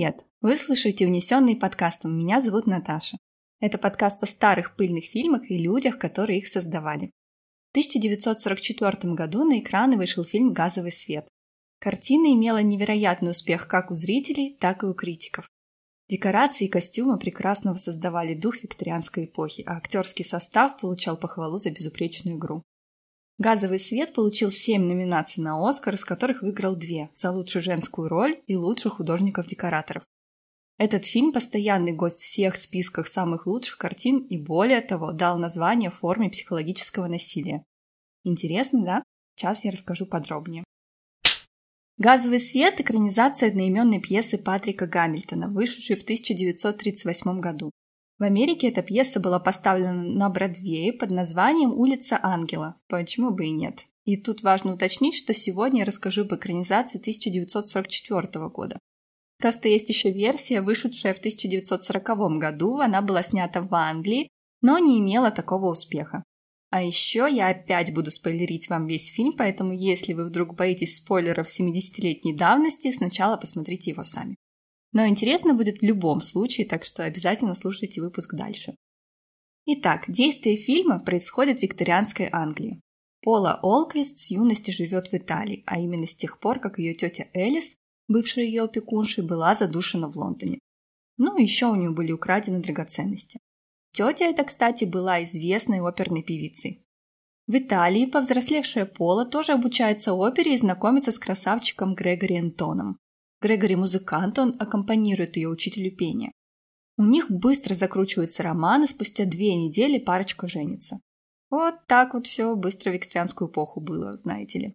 Привет! Вы слушаете «Унесенный подкастом». Меня зовут Наташа. Это подкаст о старых пыльных фильмах и людях, которые их создавали. В 1944 году на экраны вышел фильм «Газовый свет». Картина имела невероятный успех как у зрителей, так и у критиков. Декорации и костюмы прекрасно воссоздавали дух викторианской эпохи, а актерский состав получал похвалу за безупречную игру. «Газовый свет» получил семь номинаций на «Оскар», из которых выиграл две – за лучшую женскую роль и лучших художников-декораторов. Этот фильм – постоянный гость всех списках самых лучших картин и, более того, дал название форме психологического насилия. Интересно, да? Сейчас я расскажу подробнее. «Газовый свет» – экранизация одноименной пьесы Патрика Гамильтона, вышедшей в 1938 году. В Америке эта пьеса была поставлена на Бродвее под названием «Улица Ангела». Почему бы и нет? И тут важно уточнить, что сегодня я расскажу об экранизации 1944 года. Просто есть еще версия, вышедшая в 1940 году, она была снята в Англии, но не имела такого успеха. А еще я опять буду спойлерить вам весь фильм, поэтому если вы вдруг боитесь спойлеров 70-летней давности, сначала посмотрите его сами. Но интересно будет в любом случае, так что обязательно слушайте выпуск дальше. Итак, действие фильма происходит в викторианской Англии. Пола Олквист с юности живет в Италии, а именно с тех пор, как ее тетя Элис, бывшая ее опекуншей, была задушена в Лондоне. Ну и еще у нее были украдены драгоценности. Тетя эта, кстати, была известной оперной певицей. В Италии повзрослевшая Пола тоже обучается опере и знакомится с красавчиком Грегори Энтоном. Грегори музыкант, он аккомпанирует ее учителю пения. У них быстро закручивается роман, и спустя две недели парочка женится. Вот так вот все быстро в викторианскую эпоху было, знаете ли.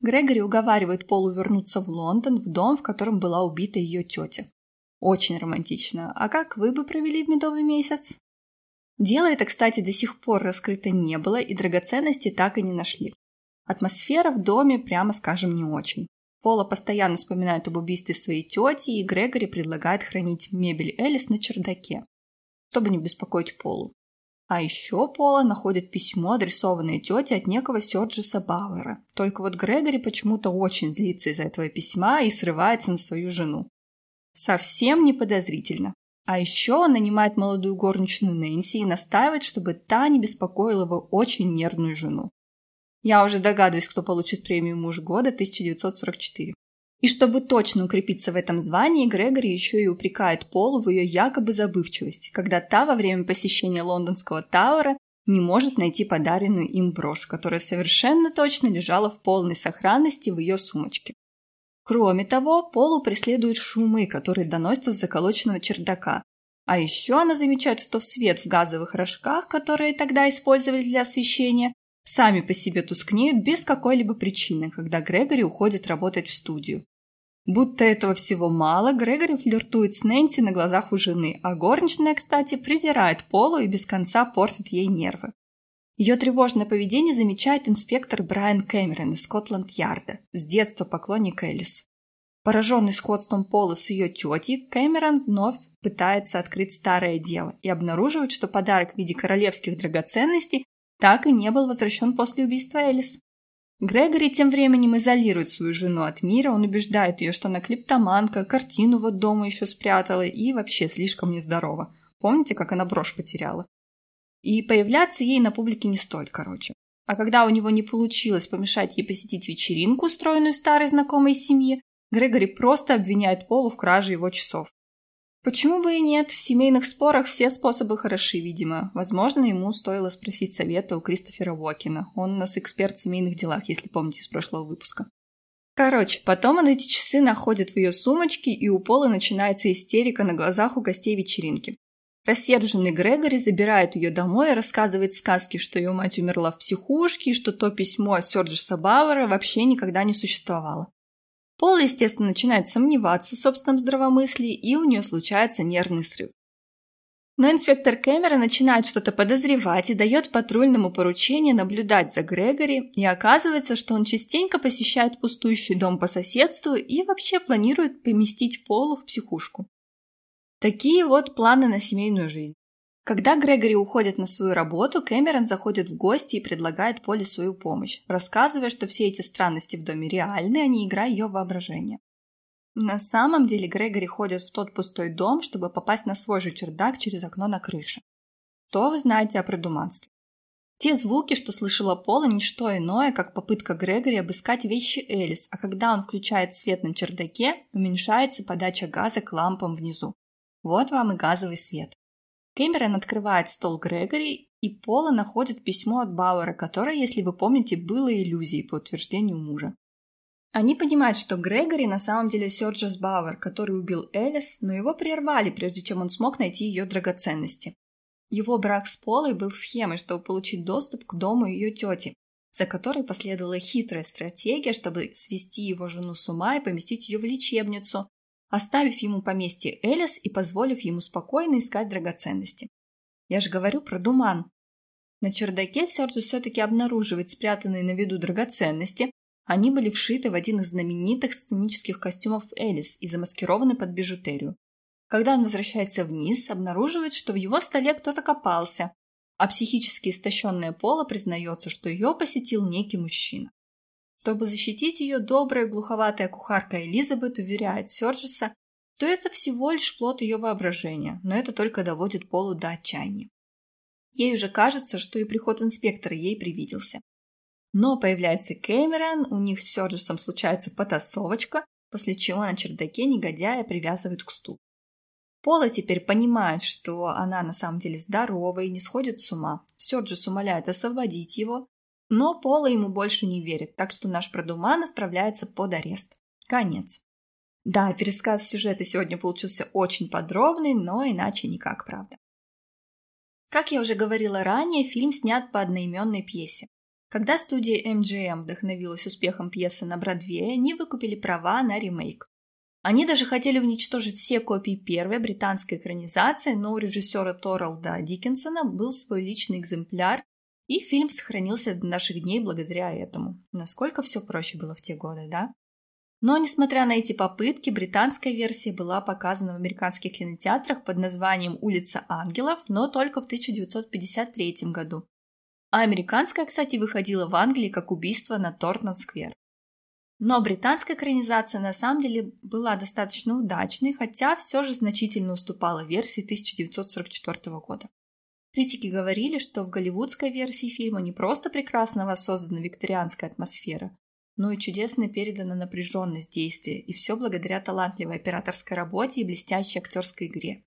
Грегори уговаривает Полу вернуться в Лондон, в дом, в котором была убита ее тетя. Очень романтично. А как вы бы провели медовый месяц? Дело это, кстати, до сих пор раскрыто не было, и драгоценности так и не нашли. Атмосфера в доме, прямо скажем, не очень. Пола постоянно вспоминает об убийстве своей тети, и Грегори предлагает хранить мебель Элис на чердаке, чтобы не беспокоить Полу. А еще Пола находит письмо, адресованное тете от некого Сёрджиса Бауэра. Только вот Грегори почему-то очень злится из-за этого письма и срывается на свою жену. Совсем не подозрительно. А еще он нанимает молодую горничную Нэнси и настаивает, чтобы та не беспокоила его очень нервную жену. Я уже догадываюсь, кто получит премию «Муж года» 1944. И чтобы точно укрепиться в этом звании, Грегори еще и упрекает Полу в ее якобы забывчивости, когда та во время посещения лондонского Тауэра не может найти подаренную им брошь, которая совершенно точно лежала в полной сохранности в ее сумочке. Кроме того, Полу преследуют шумы, которые доносятся с заколоченного чердака. А еще она замечает, что в свет в газовых рожках, которые тогда использовались для освещения, сами по себе тускнеют без какой-либо причины, когда Грегори уходит работать в студию. Будто этого всего мало, Грегори флиртует с Нэнси на глазах у жены, а горничная, кстати, презирает Полу и без конца портит ей нервы. Ее тревожное поведение замечает инспектор Брайан Кэмерон из Скотланд-Ярда, с детства поклонник Элис. Пораженный сходством Пола с ее тетей, Кэмерон вновь пытается открыть старое дело и обнаруживает, что подарок в виде королевских драгоценностей так и не был возвращен после убийства Элис. Грегори тем временем изолирует свою жену от мира, он убеждает ее, что она клиптоманка, картину вот дома еще спрятала и вообще слишком нездорова. Помните, как она брошь потеряла? И появляться ей на публике не стоит, короче. А когда у него не получилось помешать ей посетить вечеринку, устроенную старой знакомой семье, Грегори просто обвиняет Полу в краже его часов. Почему бы и нет? В семейных спорах все способы хороши, видимо. Возможно, ему стоило спросить совета у Кристофера Уокина. Он у нас эксперт в семейных делах, если помните из прошлого выпуска. Короче, потом он эти часы находит в ее сумочке, и у Пола начинается истерика на глазах у гостей вечеринки. Рассерженный Грегори забирает ее домой и рассказывает сказки, что ее мать умерла в психушке, и что то письмо от Сёрджиса Бауэра вообще никогда не существовало. Пол, естественно, начинает сомневаться в собственном здравомыслии, и у нее случается нервный срыв. Но инспектор Кэмера начинает что-то подозревать и дает патрульному поручение наблюдать за Грегори, и оказывается, что он частенько посещает пустующий дом по соседству и вообще планирует поместить Полу в психушку. Такие вот планы на семейную жизнь. Когда Грегори уходит на свою работу, Кэмерон заходит в гости и предлагает Поле свою помощь, рассказывая, что все эти странности в доме реальны, а не игра ее воображения. На самом деле Грегори ходит в тот пустой дом, чтобы попасть на свой же чердак через окно на крыше. Что вы знаете о придуманстве? Те звуки, что слышала Пола, не что иное, как попытка Грегори обыскать вещи Элис, а когда он включает свет на чердаке, уменьшается подача газа к лампам внизу. Вот вам и газовый свет. Кэмерон открывает стол Грегори, и Пола находит письмо от Бауэра, которое, если вы помните, было иллюзией по утверждению мужа. Они понимают, что Грегори на самом деле Сёрджес Бауэр, который убил Элис, но его прервали, прежде чем он смог найти ее драгоценности. Его брак с Полой был схемой, чтобы получить доступ к дому ее тети, за которой последовала хитрая стратегия, чтобы свести его жену с ума и поместить ее в лечебницу, оставив ему поместье Элис и позволив ему спокойно искать драгоценности. Я же говорю про Думан. На чердаке Сёрджи все-таки обнаруживает спрятанные на виду драгоценности, они были вшиты в один из знаменитых сценических костюмов Элис и замаскированы под бижутерию. Когда он возвращается вниз, обнаруживает, что в его столе кто-то копался, а психически истощенная Пола признается, что ее посетил некий мужчина. Чтобы защитить ее, добрая глуховатая кухарка Элизабет уверяет Сёрджеса, что это всего лишь плод ее воображения, но это только доводит Полу до отчаяния. Ей уже кажется, что и приход инспектора ей привиделся. Но появляется Кэмерон, у них с Сёрджесом случается потасовочка, после чего на чердаке негодяя привязывают к стулу. Пола теперь понимает, что она на самом деле здорова и не сходит с ума. Сёрджес умоляет освободить его, но Пола ему больше не верит, так что наш продуман отправляется под арест. Конец. Да, пересказ сюжета сегодня получился очень подробный, но иначе никак, правда. Как я уже говорила ранее, фильм снят по одноименной пьесе. Когда студия MGM вдохновилась успехом пьесы на Бродвее, они выкупили права на ремейк. Они даже хотели уничтожить все копии первой британской экранизации, но у режиссера Торалда Диккенсона был свой личный экземпляр, и фильм сохранился до наших дней благодаря этому. Насколько все проще было в те годы, да? Но, несмотря на эти попытки, британская версия была показана в американских кинотеатрах под названием «Улица ангелов», но только в 1953 году. А американская, кстати, выходила в Англии как убийство на Тортнан-сквер. Но британская экранизация на самом деле была достаточно удачной, хотя все же значительно уступала версии 1944 года. Критики говорили, что в голливудской версии фильма не просто прекрасно воссоздана викторианская атмосфера, но и чудесно передана напряженность действия, и все благодаря талантливой операторской работе и блестящей актерской игре.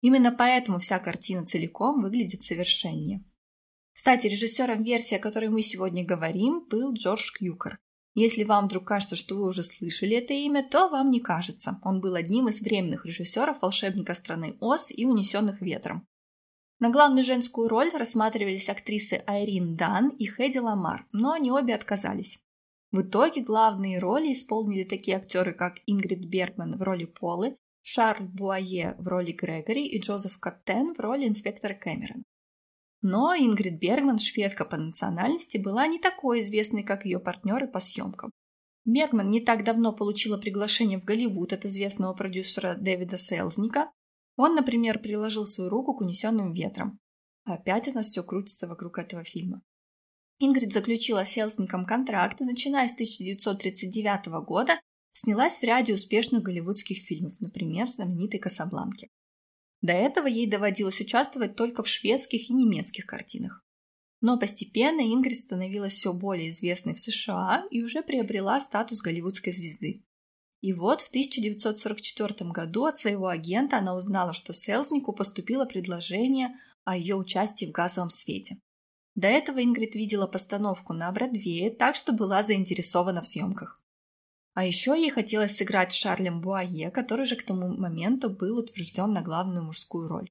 Именно поэтому вся картина целиком выглядит совершеннее. Кстати, режиссером версии, о которой мы сегодня говорим, был Джордж Кьюкер. Если вам вдруг кажется, что вы уже слышали это имя, то вам не кажется. Он был одним из временных режиссеров «Волшебника страны Оз» и «Унесенных ветром». На главную женскую роль рассматривались актрисы Айрин Дан и Хэдди Ламар, но они обе отказались. В итоге главные роли исполнили такие актеры, как Ингрид Бергман в роли Полы, Шарль Буае в роли Грегори и Джозеф Каттен в роли инспектора Кэмерона. Но Ингрид Бергман, шведка по национальности, была не такой известной, как ее партнеры по съемкам. Бергман не так давно получила приглашение в Голливуд от известного продюсера Дэвида Селзника. Он, например, приложил свою руку к унесенным ветрам. Опять у нас все крутится вокруг этого фильма. Ингрид заключила с Селзником контракт и, начиная с 1939 года, снялась в ряде успешных голливудских фильмов, например, знаменитой «Касабланке». До этого ей доводилось участвовать только в шведских и немецких картинах. Но постепенно Ингрид становилась все более известной в США и уже приобрела статус голливудской звезды. И вот в 1944 году от своего агента она узнала, что Селзнику поступило предложение о ее участии в газовом свете. До этого Ингрид видела постановку на Бродвее, так что была заинтересована в съемках. А еще ей хотелось сыграть Шарлем Буае, который же к тому моменту был утвержден на главную мужскую роль.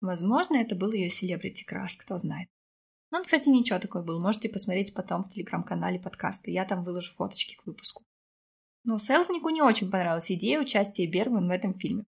Возможно, это был ее селебрити краш, кто знает. Но он, кстати, ничего такой был, можете посмотреть потом в телеграм-канале подкаста, я там выложу фоточки к выпуску. Но Селзнику не очень понравилась идея участия Бергман в этом фильме.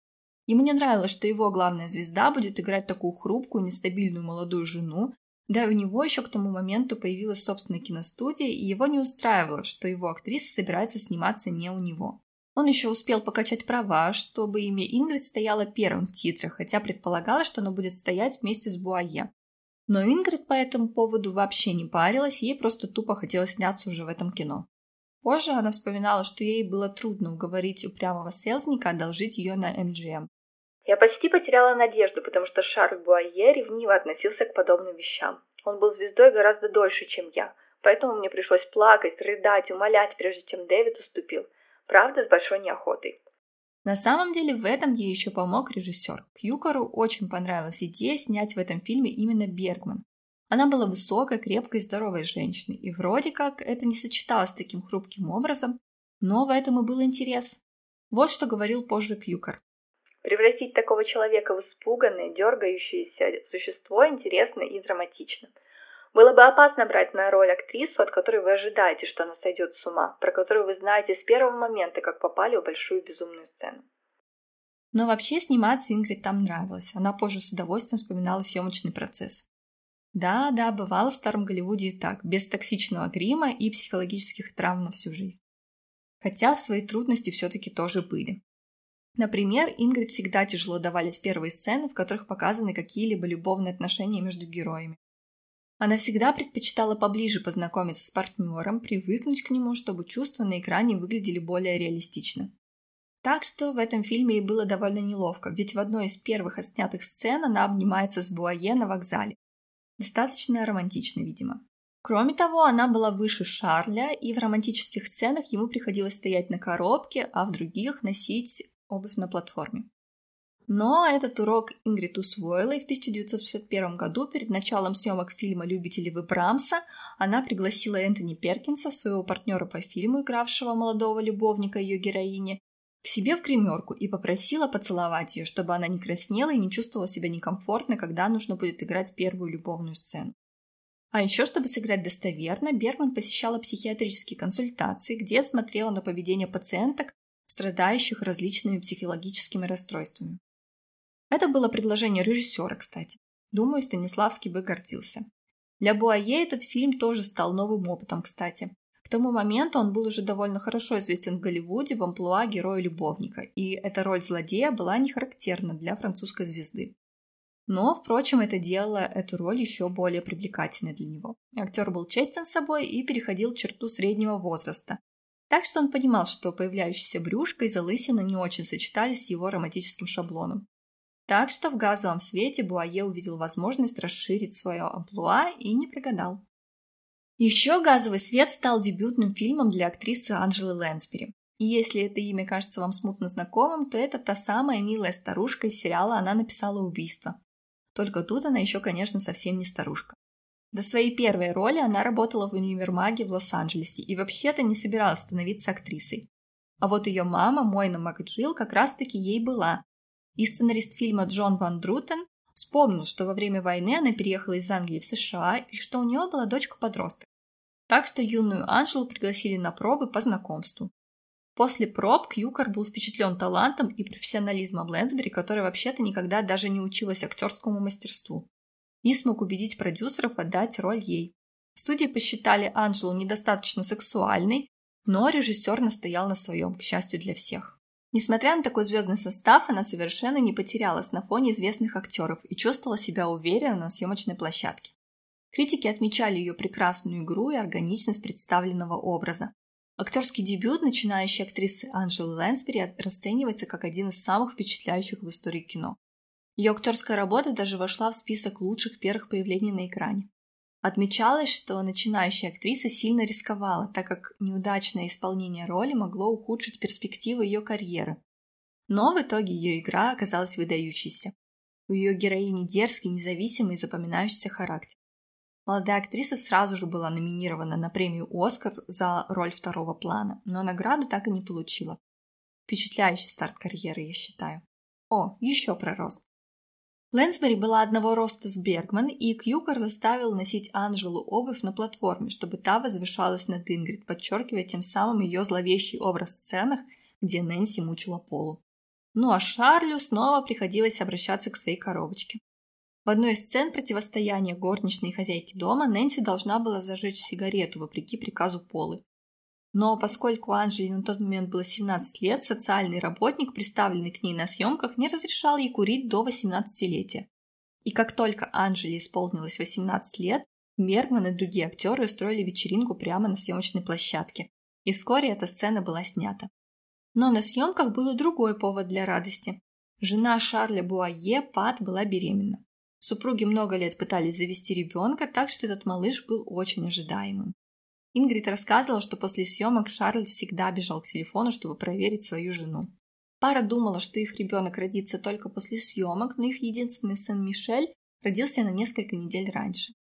Ему не нравилось, что его главная звезда будет играть такую хрупкую, нестабильную молодую жену, да, у него еще к тому моменту появилась собственная киностудия, и его не устраивало, что его актриса собирается сниматься не у него. Он еще успел покачать права, чтобы имя Ингрид стояло первым в титрах, хотя предполагалось, что оно будет стоять вместе с Буае. Но Ингрид по этому поводу вообще не парилась, ей просто тупо хотелось сняться уже в этом кино. Позже она вспоминала, что ей было трудно уговорить упрямого селзника одолжить ее на МГМ. Я почти потеряла надежду, потому что Шарль Буайе ревниво относился к подобным вещам. Он был звездой гораздо дольше, чем я, поэтому мне пришлось плакать, рыдать, умолять, прежде чем Дэвид уступил. Правда, с большой неохотой. На самом деле в этом ей еще помог режиссер. Кьюкору очень понравилась идея снять в этом фильме именно Бергман. Она была высокой, крепкой, здоровой женщиной, и вроде как это не сочеталось с таким хрупким образом, но в этом и был интерес. Вот что говорил позже Кьюкор. Превратить такого человека в испуганное, дергающееся существо интересно и драматично. Было бы опасно брать на роль актрису, от которой вы ожидаете, что она сойдет с ума, про которую вы знаете с первого момента, как попали в большую безумную сцену. Но вообще сниматься Ингрид там нравилось. Она позже с удовольствием вспоминала съемочный процесс. Да, да, бывало в старом Голливуде и так, без токсичного грима и психологических травм на всю жизнь. Хотя свои трудности все-таки тоже были. Например, Ингрид всегда тяжело давались первые сцены, в которых показаны какие-либо любовные отношения между героями. Она всегда предпочитала поближе познакомиться с партнером, привыкнуть к нему, чтобы чувства на экране выглядели более реалистично. Так что в этом фильме ей было довольно неловко, ведь в одной из первых отснятых сцен она обнимается с Буае на вокзале. Достаточно романтично, видимо. Кроме того, она была выше Шарля, и в романтических сценах ему приходилось стоять на коробке, а в других носить обувь на платформе. Но этот урок Ингрид усвоила, и в 1961 году, перед началом съемок фильма «Любители вы Брамса», она пригласила Энтони Перкинса, своего партнера по фильму, игравшего молодого любовника ее героини, к себе в гримерку и попросила поцеловать ее, чтобы она не краснела и не чувствовала себя некомфортно, когда нужно будет играть первую любовную сцену. А еще, чтобы сыграть достоверно, Берман посещала психиатрические консультации, где смотрела на поведение пациенток, страдающих различными психологическими расстройствами. Это было предложение режиссера, кстати. Думаю, Станиславский бы гордился. Для Буае этот фильм тоже стал новым опытом, кстати. К тому моменту он был уже довольно хорошо известен в Голливуде в амплуа героя-любовника, и эта роль злодея была не характерна для французской звезды. Но, впрочем, это делало эту роль еще более привлекательной для него. Актер был честен с собой и переходил черту среднего возраста, так что он понимал, что появляющаяся брюшка и залысина не очень сочетались с его романтическим шаблоном. Так что в газовом свете Буае увидел возможность расширить свое амплуа и не прогадал. Еще «Газовый свет» стал дебютным фильмом для актрисы Анжелы Лэнсбери. И если это имя кажется вам смутно знакомым, то это та самая милая старушка из сериала «Она написала убийство». Только тут она еще, конечно, совсем не старушка. До своей первой роли она работала в универмаге в Лос-Анджелесе и вообще-то не собиралась становиться актрисой. А вот ее мама, Мойна Макджилл, как раз-таки ей была. И сценарист фильма Джон Ван Друтен вспомнил, что во время войны она переехала из Англии в США и что у нее была дочка-подросток. Так что юную Анжелу пригласили на пробы по знакомству. После проб Кьюкар был впечатлен талантом и профессионализмом Лэнсбери, которая вообще-то никогда даже не училась актерскому мастерству и смог убедить продюсеров отдать роль ей. Студии посчитали Анжелу недостаточно сексуальной, но режиссер настоял на своем, к счастью для всех. Несмотря на такой звездный состав, она совершенно не потерялась на фоне известных актеров и чувствовала себя уверенно на съемочной площадке. Критики отмечали ее прекрасную игру и органичность представленного образа. Актерский дебют начинающей актрисы Анжелы Лэнсбери расценивается как один из самых впечатляющих в истории кино. Ее актерская работа даже вошла в список лучших первых появлений на экране. Отмечалось, что начинающая актриса сильно рисковала, так как неудачное исполнение роли могло ухудшить перспективы ее карьеры. Но в итоге ее игра оказалась выдающейся. У ее героини дерзкий, независимый и запоминающийся характер. Молодая актриса сразу же была номинирована на премию «Оскар» за роль второго плана, но награду так и не получила. Впечатляющий старт карьеры, я считаю. О, еще про рост. Лэнсбери была одного роста с Бергман, и Кьюкер заставил носить Анжелу обувь на платформе, чтобы та возвышалась над Ингрид, подчеркивая тем самым ее зловещий образ в сценах, где Нэнси мучила Полу. Ну а Шарлю снова приходилось обращаться к своей коробочке. В одной из сцен противостояния горничной и хозяйки дома Нэнси должна была зажечь сигарету вопреки приказу Полы. Но поскольку Анжели на тот момент было 17 лет, социальный работник, представленный к ней на съемках, не разрешал ей курить до 18-летия. И как только Анжели исполнилось 18 лет, Бергман и другие актеры устроили вечеринку прямо на съемочной площадке. И вскоре эта сцена была снята. Но на съемках был и другой повод для радости. Жена Шарля Буае, Пат, была беременна. Супруги много лет пытались завести ребенка, так что этот малыш был очень ожидаемым. Ингрид рассказывала, что после съемок Шарль всегда бежал к телефону, чтобы проверить свою жену. Пара думала, что их ребенок родится только после съемок, но их единственный сын Мишель родился на несколько недель раньше.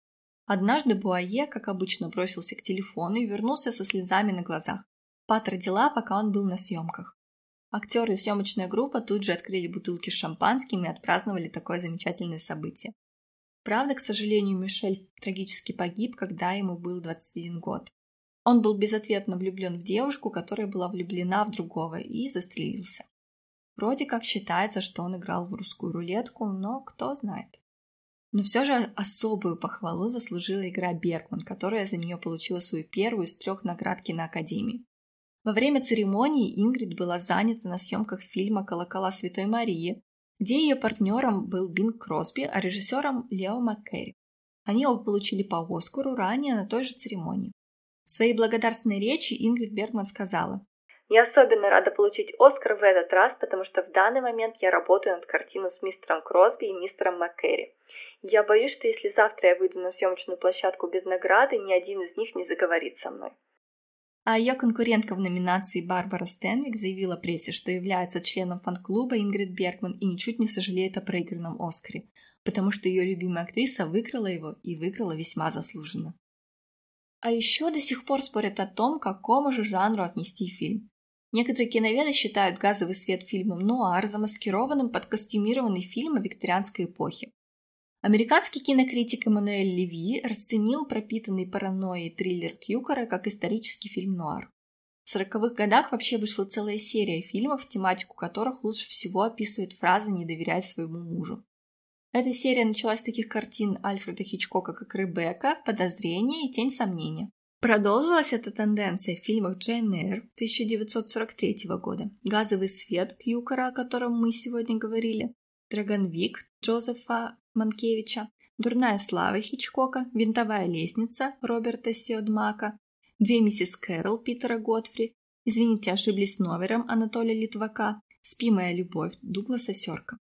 Однажды Буае, как обычно, бросился к телефону и вернулся со слезами на глазах. Пат родила, пока он был на съемках. Актеры и съемочная группа тут же открыли бутылки с шампанским и отпраздновали такое замечательное событие. Правда, к сожалению, Мишель трагически погиб, когда ему был 21 год. Он был безответно влюблен в девушку, которая была влюблена в другого, и застрелился. Вроде как считается, что он играл в русскую рулетку, но кто знает. Но все же особую похвалу заслужила игра Бергман, которая за нее получила свою первую из трех наград киноакадемии. Во время церемонии Ингрид была занята на съемках фильма «Колокола Святой Марии», где ее партнером был Бинг Кросби, а режиссером Лео Маккерри. Они оба получили по Оскару ранее на той же церемонии. В своей благодарственной речи Ингрид Бергман сказала «Я особенно рада получить Оскар в этот раз, потому что в данный момент я работаю над картиной с мистером Кросби и мистером Маккерри. Я боюсь, что если завтра я выйду на съемочную площадку без награды, ни один из них не заговорит со мной. А ее конкурентка в номинации Барбара Стенвик заявила прессе, что является членом фан-клуба Ингрид Бергман и ничуть не сожалеет о проигранном Оскаре, потому что ее любимая актриса выиграла его и выиграла весьма заслуженно. А еще до сих пор спорят о том, к какому же жанру отнести фильм. Некоторые киноведы считают «Газовый свет» фильмом нуар, замаскированным под костюмированный фильм о викторианской эпохе. Американский кинокритик Эммануэль Леви расценил пропитанный паранойей триллер Кьюкера как исторический фильм нуар. В 40-х годах вообще вышла целая серия фильмов, тематику которых лучше всего описывает фраза «не доверяй своему мужу». Эта серия началась с таких картин Альфреда Хичкока, как «Ребекка», «Подозрение» и «Тень сомнения». Продолжилась эта тенденция в фильмах Джейн Эйр 1943 года, «Газовый свет» Кьюкера, о котором мы сегодня говорили, «Драгонвик» Джозефа Манкевича, «Дурная слава» Хичкока, «Винтовая лестница» Роберта Сиодмака, «Две миссис Кэрол» Питера Готфри, «Извините, ошиблись номером» Анатолия Литвака, «Спи, моя любовь» Дугласа Сёрка.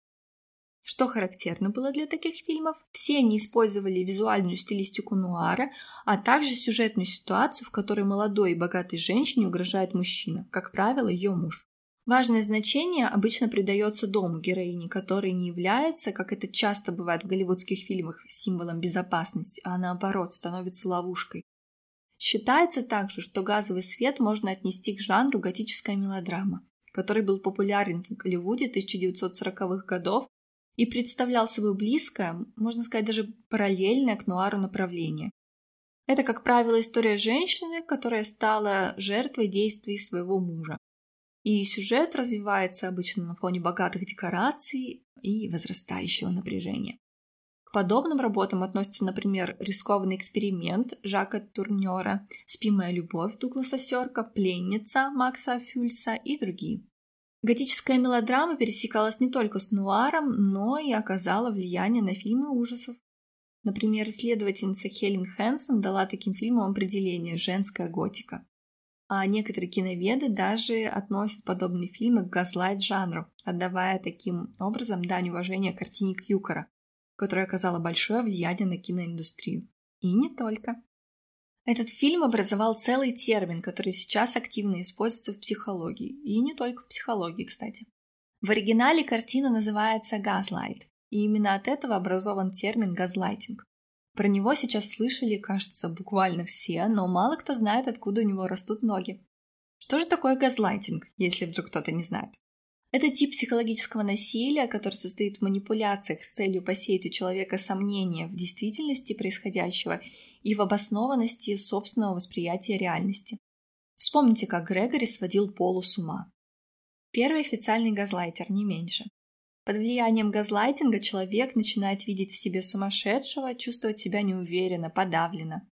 Что характерно было для таких фильмов? Все они использовали визуальную стилистику нуара, а также сюжетную ситуацию, в которой молодой и богатой женщине угрожает мужчина, как правило, ее муж. Важное значение обычно придается дому героини, который не является, как это часто бывает в голливудских фильмах, символом безопасности, а наоборот становится ловушкой. Считается также, что газовый свет можно отнести к жанру готическая мелодрама, который был популярен в Голливуде 1940-х годов и представлял собой близкое, можно сказать даже параллельное к нуару направление. Это, как правило, история женщины, которая стала жертвой действий своего мужа. И сюжет развивается обычно на фоне богатых декораций и возрастающего напряжения. К подобным работам относятся, например, «Рискованный эксперимент» Жака Турнера, «Спимая любовь» Дугласа Сёрка, «Пленница» Макса Фюльса и другие. Готическая мелодрама пересекалась не только с нуаром, но и оказала влияние на фильмы ужасов. Например, исследовательница Хелен Хэнсон дала таким фильмам определение «женская готика». А некоторые киноведы даже относят подобные фильмы к газлайт-жанру, отдавая таким образом дань уважения картине Кьюкера, которая оказала большое влияние на киноиндустрию. И не только. Этот фильм образовал целый термин, который сейчас активно используется в психологии. И не только в психологии, кстати. В оригинале картина называется «Газлайт», и именно от этого образован термин «газлайтинг». Про него сейчас слышали, кажется, буквально все, но мало кто знает, откуда у него растут ноги. Что же такое газлайтинг, если вдруг кто-то не знает? Это тип психологического насилия, который состоит в манипуляциях с целью посеять у человека сомнения в действительности происходящего и в обоснованности собственного восприятия реальности. Вспомните, как Грегори сводил Полу с ума. Первый официальный газлайтер, не меньше. Под влиянием газлайтинга человек начинает видеть в себе сумасшедшего, чувствовать себя неуверенно, подавленно.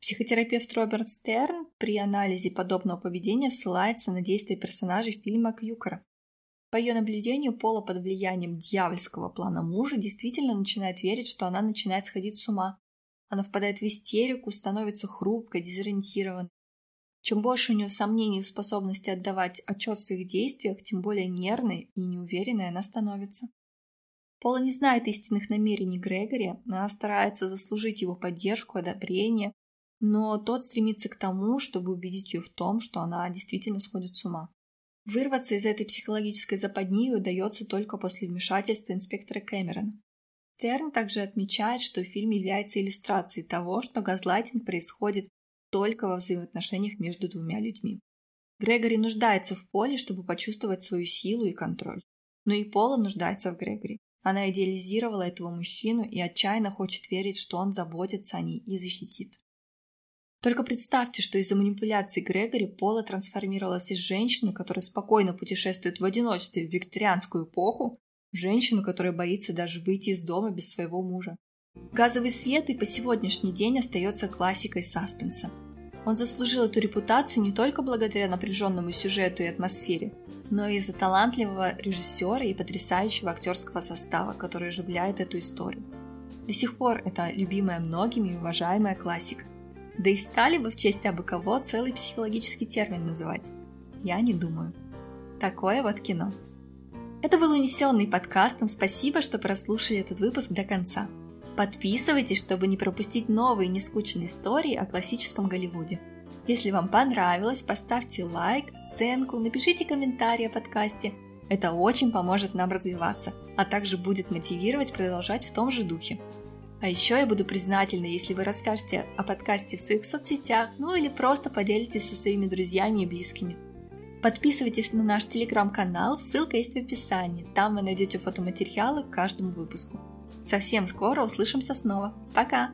Психотерапевт Роберт Стерн при анализе подобного поведения ссылается на действия персонажей фильма Кьюкера. По ее наблюдению, Пола под влиянием дьявольского плана мужа действительно начинает верить, что она начинает сходить с ума. Она впадает в истерику, становится хрупкой, дезориентированной. Чем больше у нее сомнений в способности отдавать отчет в своих действиях, тем более нервной и неуверенной она становится. Пола не знает истинных намерений Грегори, она старается заслужить его поддержку, одобрение, но тот стремится к тому, чтобы убедить ее в том, что она действительно сходит с ума. Вырваться из этой психологической западни удается только после вмешательства инспектора Кэмерона. Стерн также отмечает, что фильм является иллюстрацией того, что газлайтинг происходит только во взаимоотношениях между двумя людьми. Грегори нуждается в Поле, чтобы почувствовать свою силу и контроль. Но и Пола нуждается в Грегори. Она идеализировала этого мужчину и отчаянно хочет верить, что он заботится о ней и защитит. Только представьте, что из-за манипуляций Грегори Пола трансформировалась из женщины, которая спокойно путешествует в одиночестве в викторианскую эпоху, в женщину, которая боится даже выйти из дома без своего мужа. Газовый свет и по сегодняшний день остается классикой саспенса. Он заслужил эту репутацию не только благодаря напряженному сюжету и атмосфере, но и из-за талантливого режиссера и потрясающего актерского состава, который оживляет эту историю. До сих пор это любимая многими и уважаемая классика. Да и стали бы в честь абы кого целый психологический термин называть? Я не думаю. Такое вот кино. Это был унесенный подкастом. Спасибо, что прослушали этот выпуск до конца. Подписывайтесь, чтобы не пропустить новые нескучные истории о классическом Голливуде. Если вам понравилось, поставьте лайк, оценку, напишите комментарий о подкасте. Это очень поможет нам развиваться, а также будет мотивировать продолжать в том же духе. А еще я буду признательна, если вы расскажете о подкасте в своих соцсетях, ну или просто поделитесь со своими друзьями и близкими. Подписывайтесь на наш телеграм-канал, ссылка есть в описании. Там вы найдете фотоматериалы к каждому выпуску. Совсем скоро услышимся снова. Пока!